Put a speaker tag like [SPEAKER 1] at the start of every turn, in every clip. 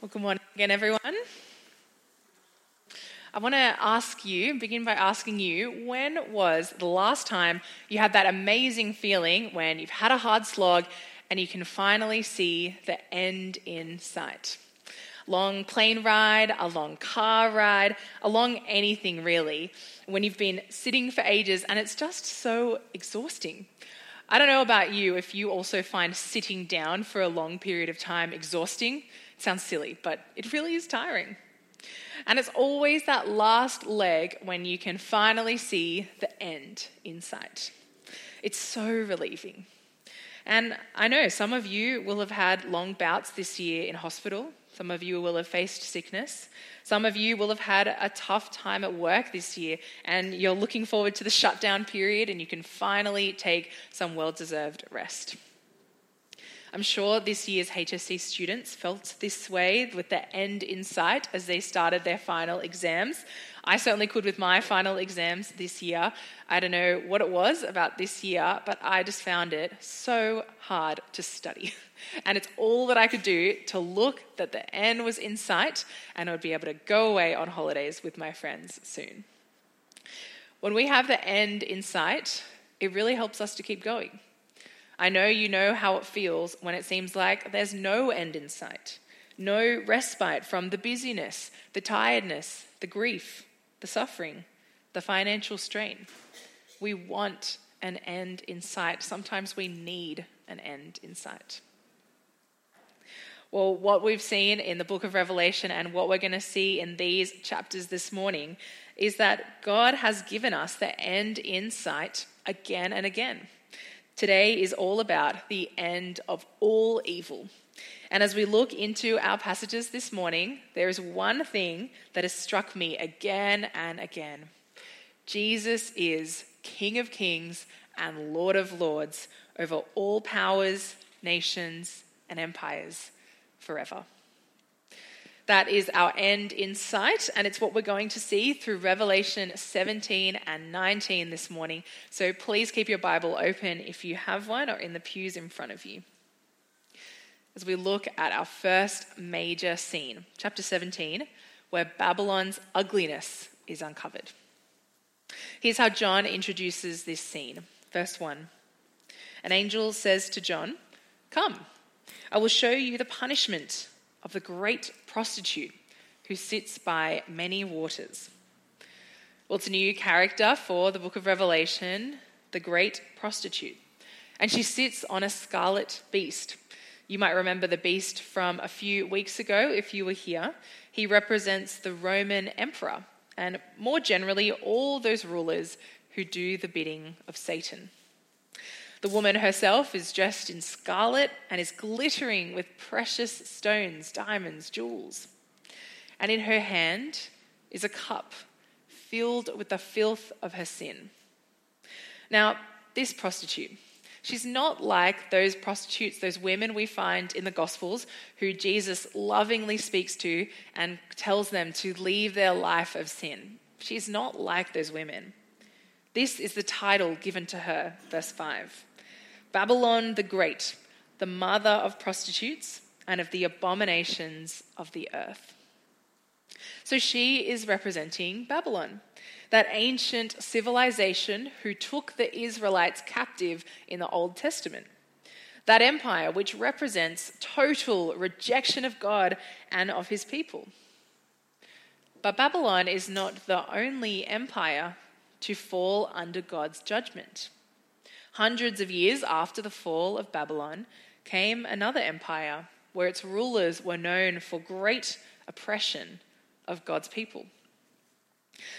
[SPEAKER 1] Well, good morning again, everyone. I want to ask you, begin by asking you, when was the last time you had that amazing feeling when you've had a hard slog and you can finally see the end in sight? Long plane ride, a long car ride, a long anything really, when you've been sitting for ages and it's just so exhausting. I don't know about you if you also find sitting down for a long period of time exhausting. It sounds silly, but it really is tiring. And it's always that last leg when you can finally see the end in sight. It's so relieving. And I know some of you will have had long bouts this year in hospital. Some of you will have faced sickness. Some of you will have had a tough time at work this year, and you're looking forward to the shutdown period, and you can finally take some well deserved rest. I'm sure this year's HSC students felt this way with the end in sight as they started their final exams. I certainly could with my final exams this year. I don't know what it was about this year, but I just found it so hard to study. And it's all that I could do to look that the end was in sight and I would be able to go away on holidays with my friends soon. When we have the end in sight, it really helps us to keep going. I know you know how it feels when it seems like there's no end in sight, no respite from the busyness, the tiredness, the grief, the suffering, the financial strain. We want an end in sight. Sometimes we need an end in sight. Well, what we've seen in the book of Revelation and what we're going to see in these chapters this morning is that God has given us the end in sight again and again. Today is all about the end of all evil. And as we look into our passages this morning, there is one thing that has struck me again and again Jesus is King of kings and Lord of lords over all powers, nations, and empires forever. That is our end in sight, and it's what we're going to see through Revelation 17 and 19 this morning. So please keep your Bible open if you have one or in the pews in front of you. As we look at our first major scene, chapter 17, where Babylon's ugliness is uncovered. Here's how John introduces this scene. Verse 1 An angel says to John, Come, I will show you the punishment of the great prostitute who sits by many waters. Well, it's a new character for the book of Revelation, the great prostitute. And she sits on a scarlet beast. You might remember the beast from a few weeks ago if you were here. He represents the Roman emperor and, more generally, all those rulers who do the bidding of Satan. The woman herself is dressed in scarlet and is glittering with precious stones, diamonds, jewels. And in her hand is a cup filled with the filth of her sin. Now, this prostitute, she's not like those prostitutes, those women we find in the Gospels who Jesus lovingly speaks to and tells them to leave their life of sin. She's not like those women. This is the title given to her, verse 5. Babylon the Great, the mother of prostitutes and of the abominations of the earth. So she is representing Babylon, that ancient civilization who took the Israelites captive in the Old Testament. That empire which represents total rejection of God and of his people. But Babylon is not the only empire to fall under God's judgment. Hundreds of years after the fall of Babylon came another empire where its rulers were known for great oppression of God's people.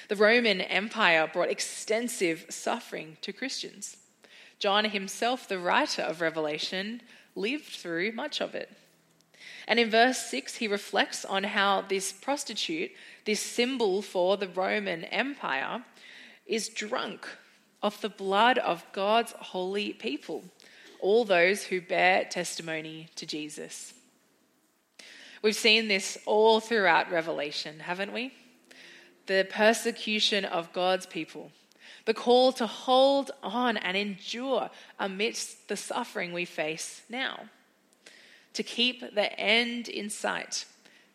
[SPEAKER 1] The Roman Empire brought extensive suffering to Christians. John himself, the writer of Revelation, lived through much of it. And in verse 6, he reflects on how this prostitute, this symbol for the Roman Empire, is drunk of the blood of God's holy people, all those who bear testimony to Jesus. We've seen this all throughout Revelation, haven't we? The persecution of God's people, the call to hold on and endure amidst the suffering we face now, to keep the end in sight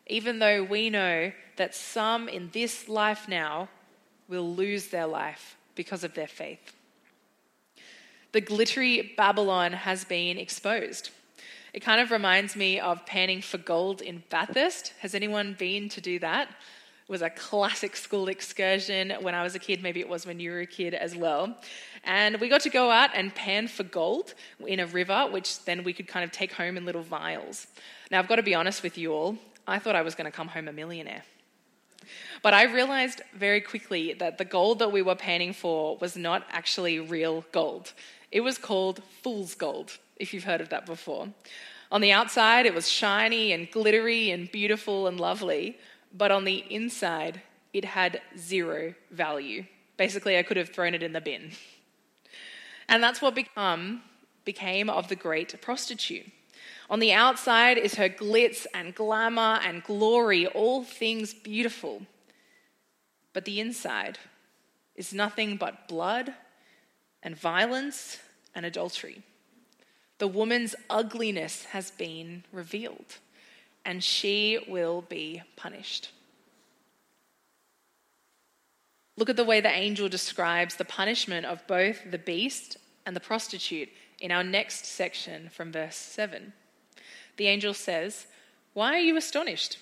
[SPEAKER 1] even though we know that some in this life now will lose their life because of their faith. The glittery Babylon has been exposed. It kind of reminds me of panning for gold in Bathurst. Has anyone been to do that? It was a classic school excursion when I was a kid. Maybe it was when you were a kid as well. And we got to go out and pan for gold in a river, which then we could kind of take home in little vials. Now, I've got to be honest with you all. I thought I was going to come home a millionaire. But I realized very quickly that the gold that we were panning for was not actually real gold. It was called fool's gold, if you've heard of that before. On the outside, it was shiny and glittery and beautiful and lovely, but on the inside, it had zero value. Basically, I could have thrown it in the bin. And that's what become, became of the great prostitute. On the outside is her glitz and glamour and glory, all things beautiful. But the inside is nothing but blood and violence and adultery. The woman's ugliness has been revealed, and she will be punished. Look at the way the angel describes the punishment of both the beast and the prostitute in our next section from verse 7. The angel says, Why are you astonished?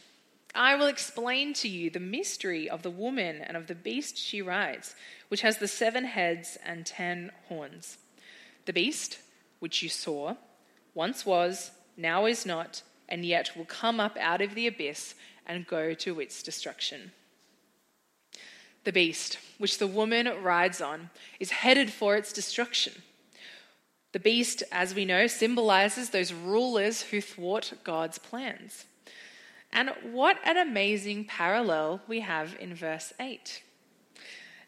[SPEAKER 1] I will explain to you the mystery of the woman and of the beast she rides, which has the seven heads and ten horns. The beast, which you saw, once was, now is not, and yet will come up out of the abyss and go to its destruction. The beast, which the woman rides on, is headed for its destruction. The beast, as we know, symbolizes those rulers who thwart God's plans. And what an amazing parallel we have in verse 8.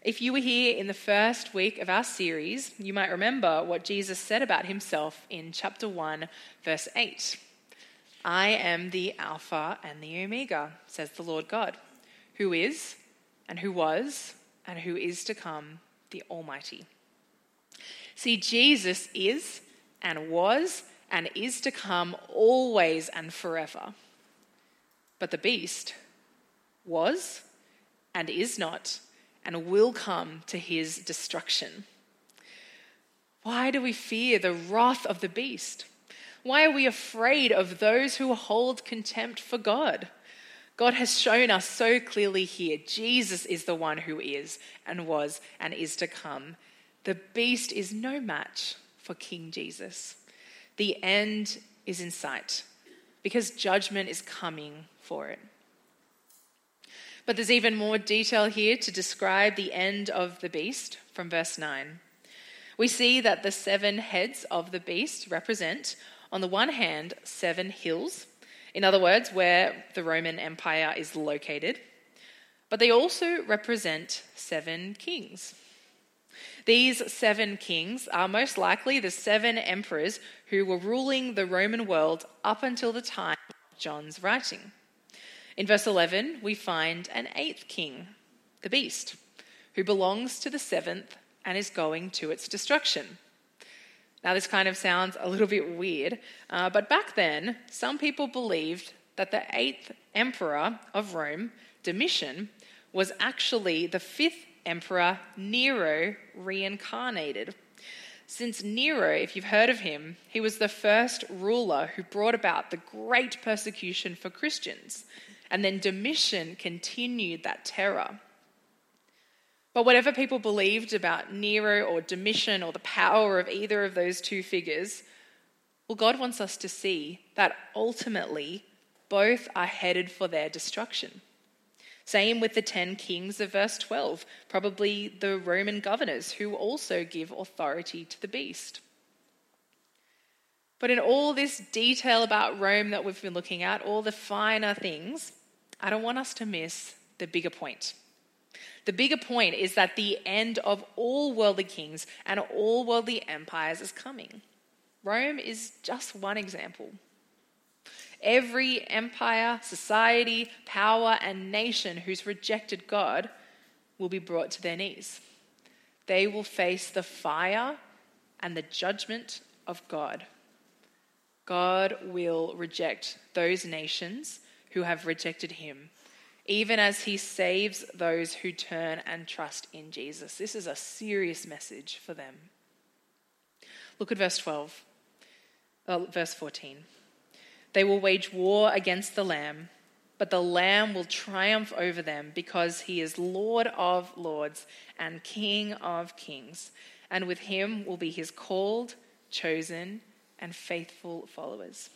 [SPEAKER 1] If you were here in the first week of our series, you might remember what Jesus said about himself in chapter 1, verse 8. I am the Alpha and the Omega, says the Lord God, who is, and who was, and who is to come, the Almighty. See, Jesus is and was and is to come always and forever. But the beast was and is not and will come to his destruction. Why do we fear the wrath of the beast? Why are we afraid of those who hold contempt for God? God has shown us so clearly here Jesus is the one who is and was and is to come. The beast is no match for King Jesus. The end is in sight because judgment is coming for it. But there's even more detail here to describe the end of the beast from verse 9. We see that the seven heads of the beast represent, on the one hand, seven hills, in other words, where the Roman Empire is located, but they also represent seven kings. These seven kings are most likely the seven emperors who were ruling the Roman world up until the time of John's writing. In verse 11, we find an eighth king, the beast, who belongs to the seventh and is going to its destruction. Now, this kind of sounds a little bit weird, uh, but back then, some people believed that the eighth emperor of Rome, Domitian, was actually the fifth Emperor Nero reincarnated. Since Nero, if you've heard of him, he was the first ruler who brought about the great persecution for Christians. And then Domitian continued that terror. But whatever people believed about Nero or Domitian or the power of either of those two figures, well, God wants us to see that ultimately both are headed for their destruction. Same with the 10 kings of verse 12, probably the Roman governors who also give authority to the beast. But in all this detail about Rome that we've been looking at, all the finer things, I don't want us to miss the bigger point. The bigger point is that the end of all worldly kings and all worldly empires is coming. Rome is just one example. Every empire, society, power, and nation who's rejected God will be brought to their knees. They will face the fire and the judgment of God. God will reject those nations who have rejected him, even as he saves those who turn and trust in Jesus. This is a serious message for them. Look at verse 12, uh, verse 14. They will wage war against the Lamb, but the Lamb will triumph over them because he is Lord of lords and King of kings, and with him will be his called, chosen, and faithful followers.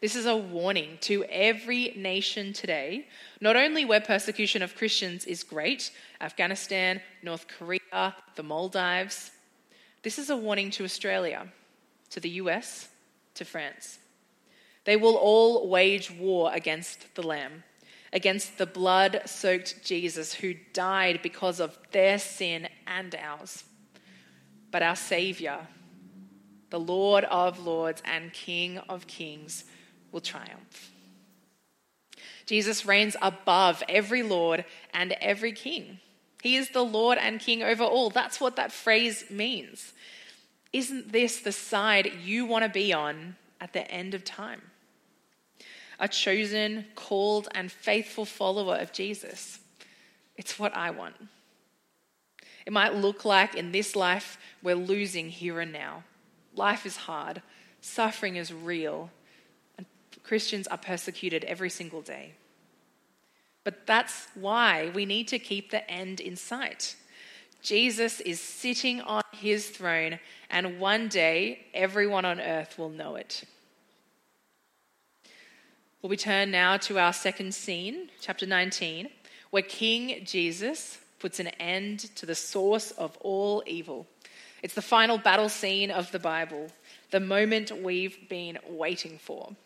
[SPEAKER 1] This is a warning to every nation today, not only where persecution of Christians is great, Afghanistan, North Korea, the Maldives, this is a warning to Australia, to the US, to France. They will all wage war against the Lamb, against the blood soaked Jesus who died because of their sin and ours. But our Saviour, the Lord of Lords and King of Kings, will triumph. Jesus reigns above every Lord and every King. He is the Lord and King over all. That's what that phrase means. Isn't this the side you want to be on at the end of time? A chosen, called, and faithful follower of Jesus. It's what I want. It might look like in this life we're losing here and now. Life is hard, suffering is real, and Christians are persecuted every single day. But that's why we need to keep the end in sight. Jesus is sitting on his throne, and one day everyone on earth will know it. Well, we turn now to our second scene, chapter 19, where King Jesus puts an end to the source of all evil. It's the final battle scene of the Bible, the moment we've been waiting for.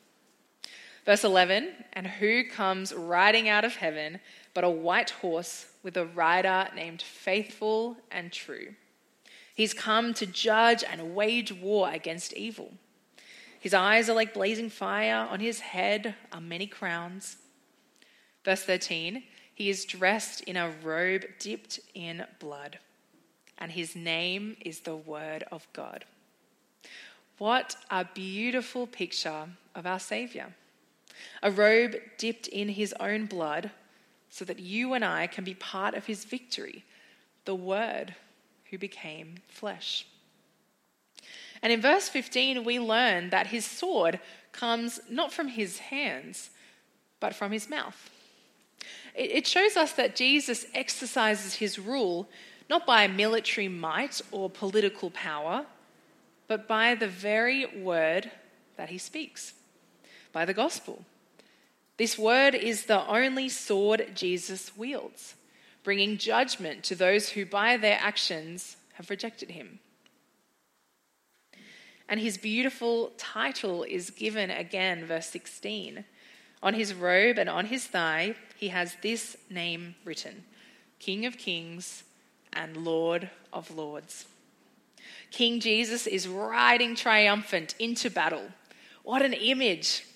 [SPEAKER 1] Verse 11 And who comes riding out of heaven but a white horse with a rider named Faithful and True? He's come to judge and wage war against evil. His eyes are like blazing fire, on his head are many crowns. Verse 13 He is dressed in a robe dipped in blood and his name is the Word of God. What a beautiful picture of our Savior. A robe dipped in his own blood so that you and I can be part of his victory, the Word who became flesh. And in verse 15, we learn that his sword comes not from his hands, but from his mouth. It shows us that Jesus exercises his rule not by military might or political power, but by the very word that he speaks, by the gospel. This word is the only sword Jesus wields, bringing judgment to those who by their actions have rejected him. And his beautiful title is given again, verse 16. On his robe and on his thigh, he has this name written King of Kings and Lord of Lords. King Jesus is riding triumphant into battle. What an image!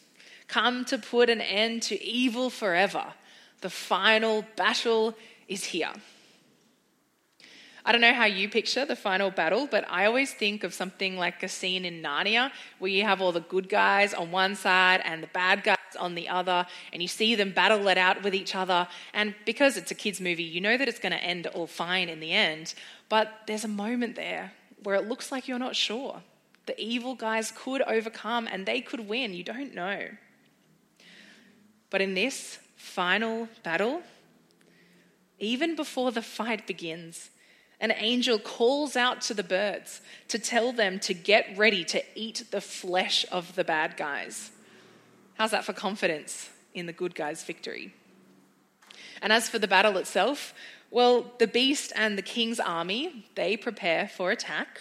[SPEAKER 1] Come to put an end to evil forever. The final battle is here. I don't know how you picture the final battle, but I always think of something like a scene in Narnia where you have all the good guys on one side and the bad guys on the other, and you see them battle it out with each other. And because it's a kids' movie, you know that it's going to end all fine in the end. But there's a moment there where it looks like you're not sure. The evil guys could overcome and they could win. You don't know. But in this final battle, even before the fight begins, an angel calls out to the birds to tell them to get ready to eat the flesh of the bad guys. How's that for confidence in the good guys' victory? And as for the battle itself, well, the beast and the king's army, they prepare for attack,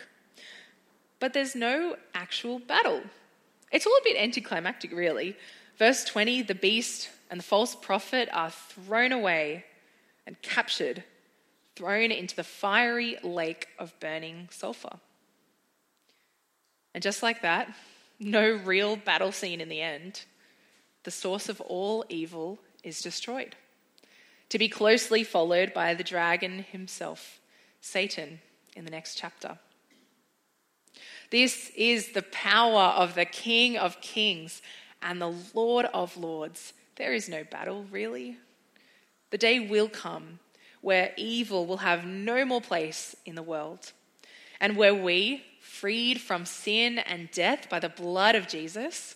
[SPEAKER 1] but there's no actual battle. It's all a bit anticlimactic, really. Verse 20 the beast and the false prophet are thrown away and captured thrown into the fiery lake of burning sulfur. And just like that, no real battle scene in the end. The source of all evil is destroyed, to be closely followed by the dragon himself, Satan, in the next chapter. This is the power of the King of Kings and the Lord of Lords. There is no battle, really. The day will come where evil will have no more place in the world, and where we, freed from sin and death by the blood of Jesus,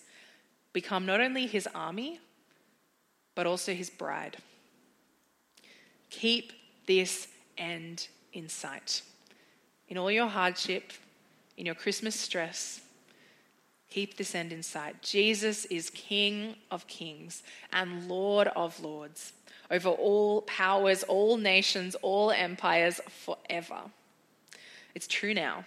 [SPEAKER 1] become not only his army, but also his bride. Keep this end in sight. In all your hardship, in your Christmas stress, keep this end in sight. Jesus is King of kings and Lord of lords over all powers, all nations, all empires forever. It's true now,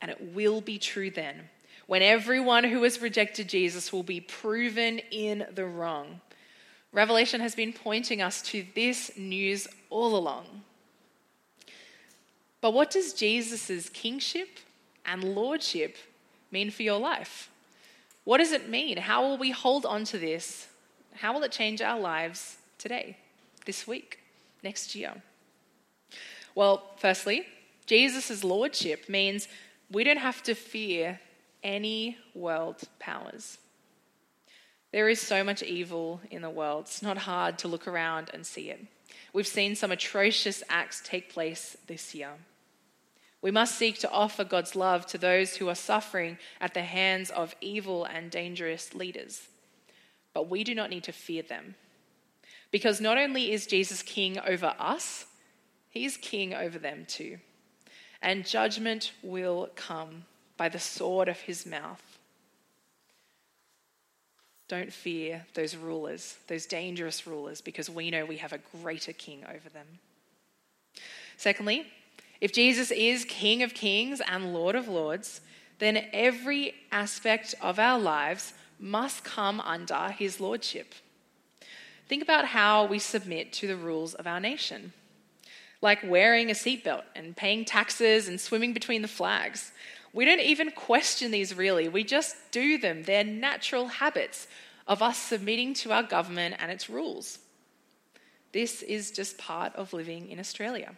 [SPEAKER 1] and it will be true then, when everyone who has rejected Jesus will be proven in the wrong. Revelation has been pointing us to this news all along. But what does Jesus' kingship and lordship mean for your life? What does it mean? How will we hold on to this? How will it change our lives today, this week, next year? Well, firstly, Jesus' lordship means we don't have to fear any world powers. There is so much evil in the world. It's not hard to look around and see it. We've seen some atrocious acts take place this year. We must seek to offer God's love to those who are suffering at the hands of evil and dangerous leaders. But we do not need to fear them. Because not only is Jesus king over us, he is king over them too. And judgment will come by the sword of his mouth. Don't fear those rulers, those dangerous rulers, because we know we have a greater king over them. Secondly, if Jesus is King of kings and Lord of lords, then every aspect of our lives must come under his lordship. Think about how we submit to the rules of our nation, like wearing a seatbelt and paying taxes and swimming between the flags. We don't even question these really, we just do them. They're natural habits of us submitting to our government and its rules. This is just part of living in Australia.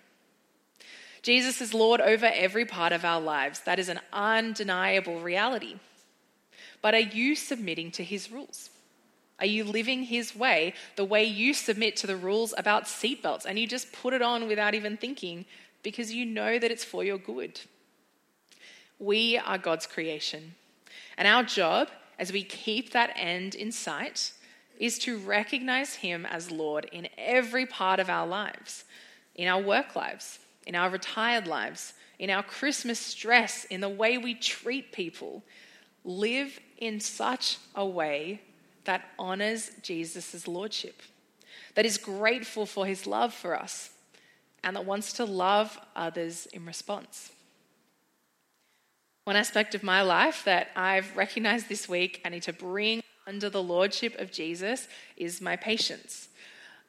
[SPEAKER 1] Jesus is Lord over every part of our lives. That is an undeniable reality. But are you submitting to his rules? Are you living his way the way you submit to the rules about seatbelts and you just put it on without even thinking because you know that it's for your good? We are God's creation. And our job, as we keep that end in sight, is to recognize him as Lord in every part of our lives, in our work lives, in our retired lives, in our Christmas stress, in the way we treat people, live in such a way that honors Jesus' lordship, that is grateful for his love for us, and that wants to love others in response. One aspect of my life that I've recognized this week I need to bring under the lordship of Jesus is my patience.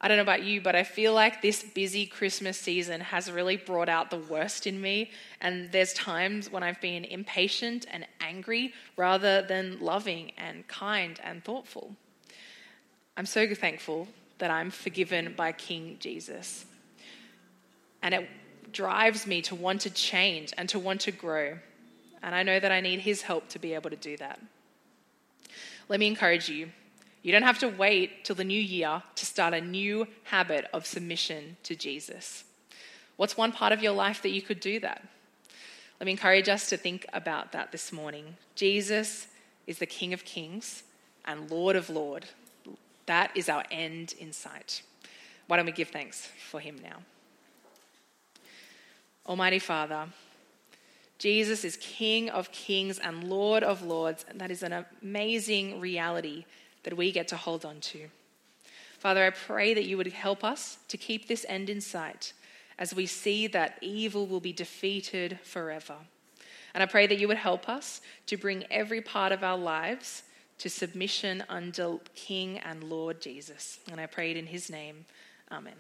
[SPEAKER 1] I don't know about you, but I feel like this busy Christmas season has really brought out the worst in me. And there's times when I've been impatient and angry rather than loving and kind and thoughtful. I'm so thankful that I'm forgiven by King Jesus. And it drives me to want to change and to want to grow. And I know that I need his help to be able to do that. Let me encourage you you don't have to wait till the new year to start a new habit of submission to Jesus. What's one part of your life that you could do that? Let me encourage us to think about that this morning. Jesus is the King of Kings and Lord of Lords. That is our end in sight. Why don't we give thanks for him now? Almighty Father, Jesus is King of kings and Lord of lords, and that is an amazing reality that we get to hold on to. Father, I pray that you would help us to keep this end in sight as we see that evil will be defeated forever. And I pray that you would help us to bring every part of our lives to submission under King and Lord Jesus. And I pray it in his name. Amen.